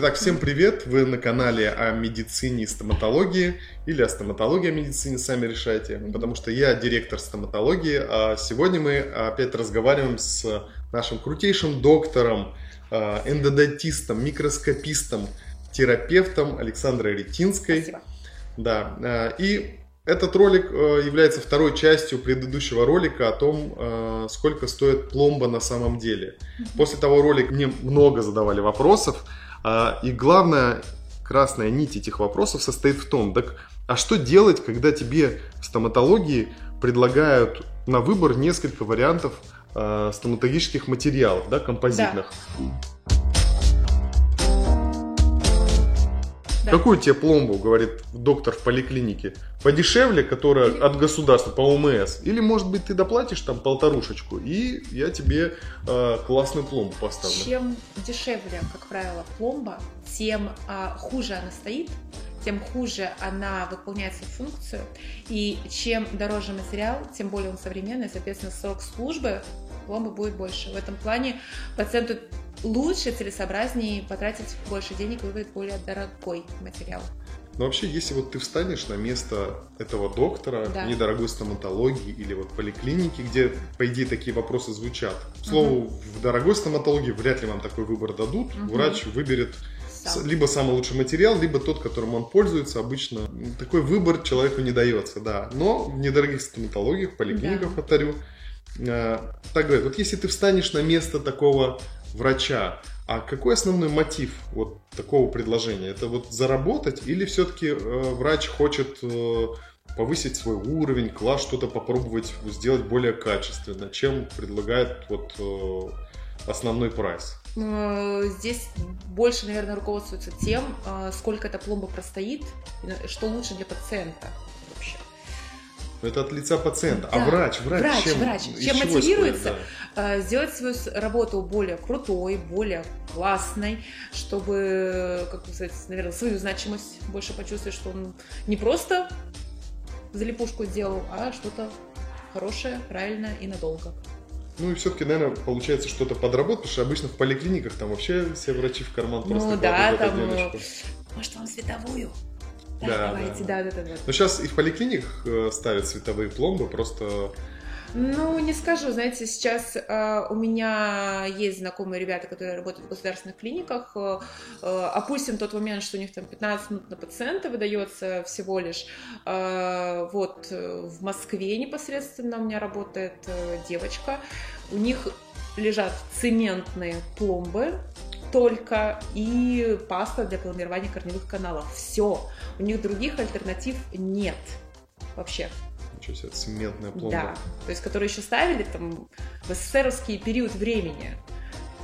Итак, всем привет! Вы на канале о медицине и стоматологии или о стоматологии и медицине, сами решайте, потому что я директор стоматологии, а сегодня мы опять разговариваем с нашим крутейшим доктором, а, эндодонтистом, микроскопистом, терапевтом Александрой Ретинской. Спасибо. Да, а, и этот ролик э, является второй частью предыдущего ролика о том, э, сколько стоит пломба на самом деле. После того ролика мне много задавали вопросов, и главная красная нить этих вопросов состоит в том, так, а что делать, когда тебе в стоматологии предлагают на выбор несколько вариантов э, стоматологических материалов, да, композитных? Да. Какую тебе пломбу, говорит доктор в поликлинике? Подешевле, которая от государства, по ОМС? Или, может быть, ты доплатишь там полторушечку, и я тебе э, классную пломбу поставлю? Чем дешевле, как правило, пломба, тем а, хуже она стоит, тем хуже она выполняет свою функцию. И чем дороже материал, тем более он современный, соответственно, срок службы пломбы будет больше. В этом плане пациенту лучше, целесообразнее потратить больше денег и выбрать более дорогой материал. Но вообще, если вот ты встанешь на место этого доктора, Да. недорогой стоматологии или вот поликлиники, где, по идее, такие вопросы звучат. К слову, в дорогой стоматологии вряд ли вам такой выбор дадут. Мгм. Врач выберет Сам. либо самый лучший материал, либо тот, которым он пользуется. Обычно такой выбор человеку не дается, да. Но в недорогих стоматологиях, поликлиниках, Да. повторю, э, так говорят, вот если ты встанешь на место такого врача, а какой основной мотив вот такого предложения? Это вот заработать или все-таки врач хочет э, повысить свой уровень, класс, что-то попробовать сделать более качественно, чем предлагает вот э, основной прайс? Э, Здесь больше, наверное, руководствуется тем, э, сколько эта пломба простоит, и что лучше для пациента. Это от лица пациента. Да. А врач, врач, Врач, чем, врач. Чем мотивируется? исходит, Э, Сделать свою работу более крутой, более классной, чтобы, как сказать, наверное, свою значимость больше почувствовать, что он не просто залипушку сделал, а что-то хорошее, правильное и надолго. да? Ну и все-таки, наверное, получается что-то подработать, потому что обычно в поликлиниках там вообще все врачи в карман Ну просто да, кладут эту там, денежку. Может, вам световую? Да, Да, давайте, да. да, да, да. Но сейчас и в поликлиниках э, ставят световые пломбы, просто Ну, не скажу, знаете, сейчас э, у меня есть знакомые ребята, которые работают в государственных клиниках. Э, э, опустим тот момент, что у них там 15 минут на пациента выдается всего лишь. Э, вот э, в Москве непосредственно у меня работает э, девочка. У них лежат цементные пломбы только и паста для пломбирования корневых каналов. Все. У них других альтернатив нет вообще. ничего себе, цементная пломба. Да, то есть которые еще ставили там в СССРовский период времени.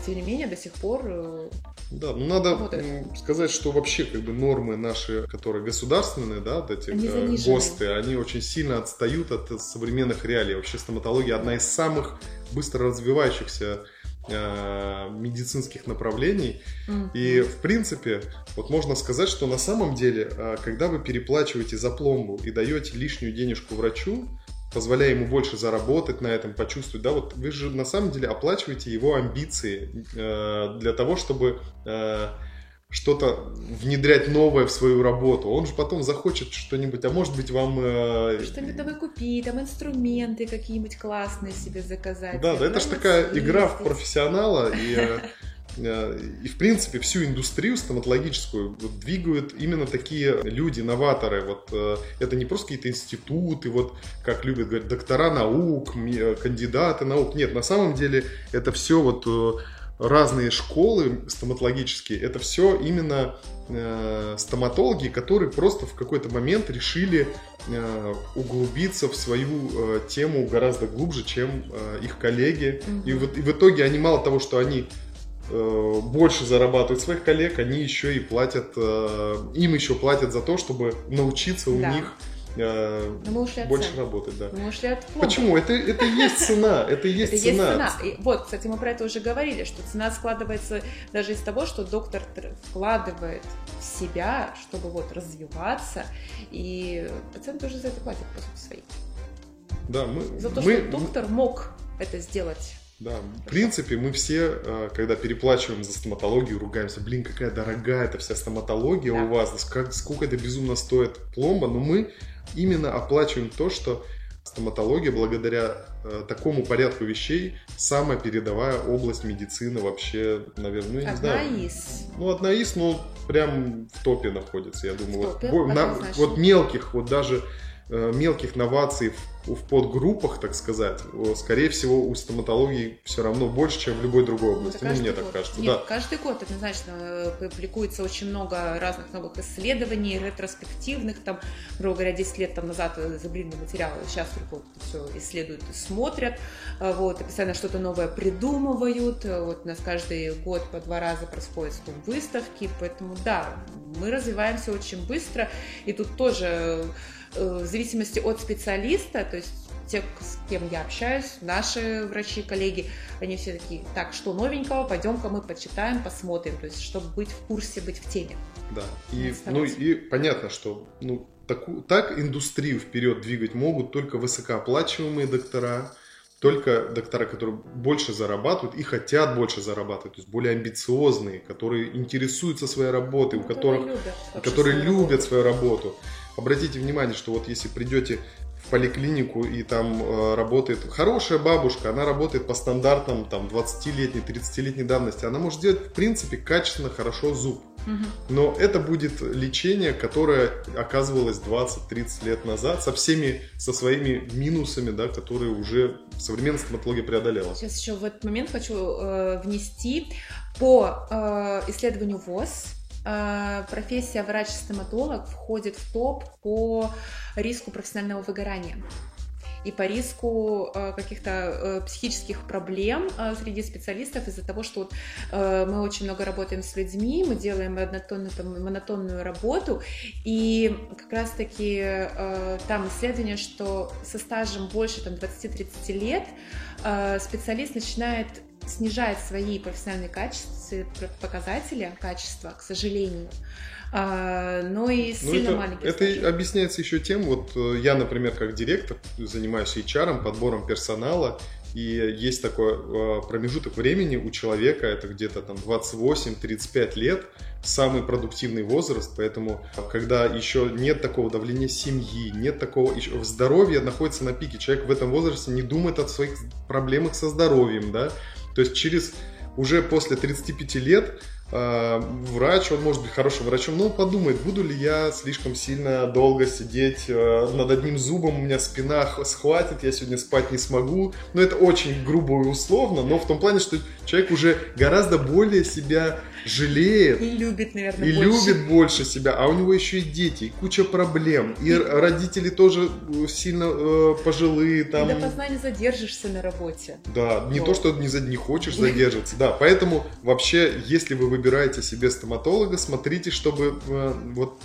Тем не менее, до сих пор э, Да, ну надо Работает. сказать, что вообще как бы нормы наши, которые государственные, да, вот эти Они э. ГОСТы, они очень сильно отстают от э, современных реалий. Вообще стоматология одна из самых быстро развивающихся э, медицинских направлений. м, И в принципе, вот можно сказать, что на самом деле, э, когда вы переплачиваете за пломбу и даете лишнюю денежку врачу, позволяя ему больше заработать на этом, почувствовать, да, вот вы же на самом деле оплачиваете его амбиции э, для того, чтобы э, что-то внедрять новое в свою работу. Он же потом захочет что-нибудь, а может быть вам... э, что-нибудь новое купить, там инструменты какие-нибудь классные себе заказать. Да, да, это же такая съездить. игра в профессионала, и, э, э, и в принципе всю индустрию стоматологическую вот двигают именно такие люди, новаторы. Вот э, это не просто какие-то институты, вот как любят говорить, доктора наук, э, кандидаты наук. Нет, на самом деле это все вот э, разные школы стоматологические, это все именно э, стоматологи, которые просто в какой-то момент решили э, углубиться в свою э, тему гораздо глубже, чем э, их коллеги. Мгм. И, вот, и в итоге они мало того, что они э, больше зарабатывают своих коллег, они еще и платят, э, им еще платят за то, чтобы научиться у Да. них э, Но мы ушли от больше цен. работать, да. Мы ушли от пломбы. Почему? Это, это и есть цена, это и есть Это есть цена. И вот, кстати, мы про это уже говорили, что цена складывается даже из того, что доктор вкладывает в себя, чтобы вот развиваться, и пациент тоже за это платит, по сути, своей. Да, мы, За то, мы- что доктор мог это сделать Да, в принципе, мы все, э, когда переплачиваем за стоматологию, ругаемся, блин, какая дорогая эта вся стоматология да. у вас, как, сколько это безумно стоит пломба, но мы именно оплачиваем то, что стоматология, благодаря э, такому порядку вещей, самая передовая область медицины вообще, наверное, ну, я не одна знаю. из. Ну, одна из, но прям в топе находится, я думаю. В топе, вот, на, вот мелких, вот даже э, мелких новаций в в подгруппах, так сказать, скорее всего, у стоматологии все равно больше, чем в любой другой области. Ну, мне так кажется. Нет, да. каждый год однозначно э, публикуется очень много разных новых исследований, ретроспективных, там, грубо говоря, 10 лет там назад изобретенные материалы, сейчас только вот все исследуют и смотрят, э, вот, и постоянно что-то новое придумывают, э, вот у нас каждый год по два раза происходят выставки, поэтому да, мы развиваемся очень быстро, и тут тоже Э, в зависимости от специалиста, то есть те, с кем я общаюсь, наши врачи, коллеги, они все такие, так, что новенького, пойдем-ка мы почитаем, посмотрим, то есть чтобы быть в курсе, быть в теме. Да, и, ну, и понятно, что ну, таку, так индустрию вперед двигать могут только высокооплачиваемые доктора, только доктора, которые больше зарабатывают и хотят больше зарабатывать, то есть более амбициозные, которые интересуются своей работой, ну, у которых, любят, которые любят работу. свою работу обратите внимание, что вот если придете в поликлинику и там э, работает хорошая бабушка, она работает по стандартам там 20-летней, 30-летней давности, она может сделать в принципе качественно, хорошо зуб. Но это будет лечение, которое оказывалось 20-30 лет назад со всеми, со своими минусами, да, которые уже современная стоматология преодолела. Сейчас еще в этот момент хочу э, внести по э, исследованию ВОЗ Э, профессия врач-стоматолог входит в топ по риску профессионального выгорания и по риску э, каких-то э, психических проблем среди специалистов из-за того, что вот, мы очень много работаем с людьми, мы делаем однотонную, там, монотонную работу, и как раз-таки там исследование, что со стажем больше там, 20-30 лет специалист начинает снижает свои профессиональные качества, показатели качества, к сожалению. А, но и ну, сильно это, маленький. Это стажи. объясняется еще тем, вот э, я, например, как директор занимаюсь HR, подбором персонала, и есть такой э, промежуток времени у человека, это где-то там 28-35 лет, самый продуктивный возраст, поэтому когда еще нет такого давления семьи, нет такого, еще здоровье находится на пике, человек в этом возрасте не думает о своих проблемах со здоровьем, да, то есть через уже после 35 лет э, врач, он может быть хорошим врачом, но он подумает, буду ли я слишком сильно долго сидеть э, над одним зубом, у меня спина схватит, я сегодня спать не смогу. Но это очень грубо и условно, но в том плане, что человек уже гораздо более себя жалеет. И любит, наверное, И больше. любит больше себя, а у него еще и дети, и куча проблем. И, и родители тоже э, сильно э, пожилые. Там... И допоздна не задержишься на работе. Да, не то, что не, за... не хочешь задерживаться, да. Поэтому вообще, если вы выбираете себе стоматолога, смотрите, чтобы э, вот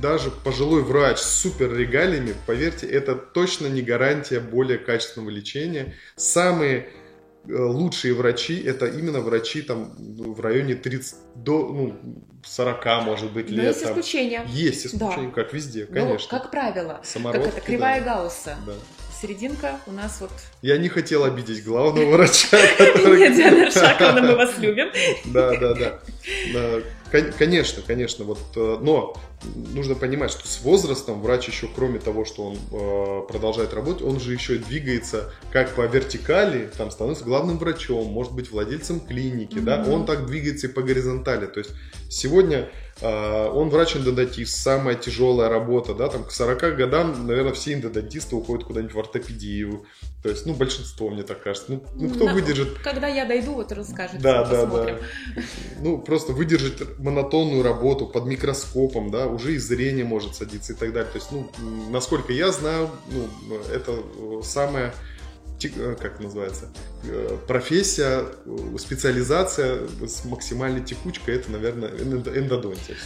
даже пожилой врач с супер регалиями, поверьте, это точно не гарантия более качественного лечения. Самые Э, лучшие врачи это именно врачи там в районе 30 до ну, 40, может быть, лет. Но есть исключения. Есть исключения, да. как везде, ну, конечно. Ну, как правило. Самородки, как это, кривая да. Гаусса. Да. Серединка у нас вот... Я не хотел обидеть главного врача, который... Нет, Диана Шаковна, мы вас любим. Да, да, да. Конечно, конечно, вот, э, но нужно понимать, что с возрастом врач еще, кроме того, что он э, продолжает работать, он же еще двигается как по вертикали, там становится главным врачом, может быть владельцем клиники, mm-hmm. да, он так двигается и по горизонтали. То есть сегодня э, он врач-эндодонтист, самая тяжелая работа, да, там к 40 годам, наверное, все эндодонтисты уходят куда-нибудь в ортопедию, то есть, ну, большинство, мне так кажется. Ну, ну кто На, выдержит... Когда я дойду, вот расскажете, да, да, да. Ну, просто выдержит монотонную работу под микроскопом, да, уже и зрение может садиться и так далее. То есть, ну, насколько я знаю, ну, это самое Э, как называется, э, профессия, э, специализация с максимальной текучкой, это, наверное, эндодонтия.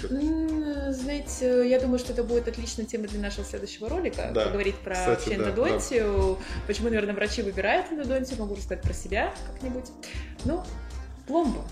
Знаете, я думаю, что это будет отличная тема для нашего следующего ролика, да. поговорить про Кстати, вообще эндодонтию, да, да. почему, наверное, врачи выбирают эндодонтию, могу рассказать про себя как-нибудь. Ну, пломба,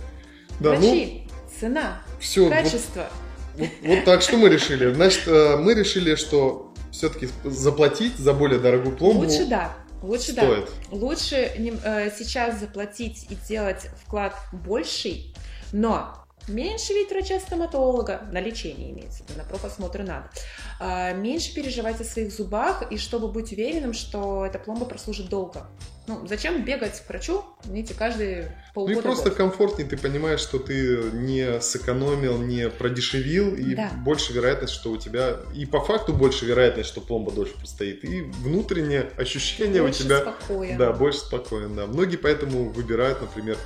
да, врачи, ну, цена, все, качество. Вот, вот, вот так, что мы решили? Значит, мы решили, что все-таки заплатить за более дорогую пломбу. Лучше да Лучше, стоит. да. Лучше не, э, сейчас заплатить и делать вклад больший, но меньше видеть врача-стоматолога, на лечение имеется, на профосмотры надо, а, меньше переживать о своих зубах, и чтобы быть уверенным, что эта пломба прослужит долго. Ну, зачем бегать к врачу, видите, каждый полгода Ну и просто год. комфортнее, ты понимаешь, что ты не сэкономил, не продешевил, и Да. больше вероятность, что у тебя, и по факту больше вероятность, что пломба дольше простоит, и внутреннее ощущение Больше у тебя, спокоя. да, больше спокоен, да. Многие поэтому выбирают, например,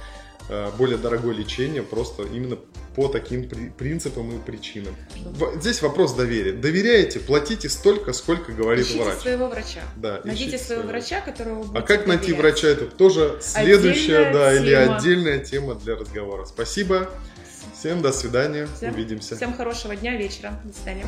более дорогое лечение просто именно по таким при- принципам и причинам. В- Здесь вопрос доверия. Доверяете, платите столько, сколько говорит Ищите врач. своего врача. Да, Найдите своего врача, которого вы А как найти доверять. врача, это тоже следующая, Отдельная да, или тема. отдельная тема для разговора. Спасибо. Всем до свидания. Всем- Увидимся. Всем хорошего дня, вечера. До свидания.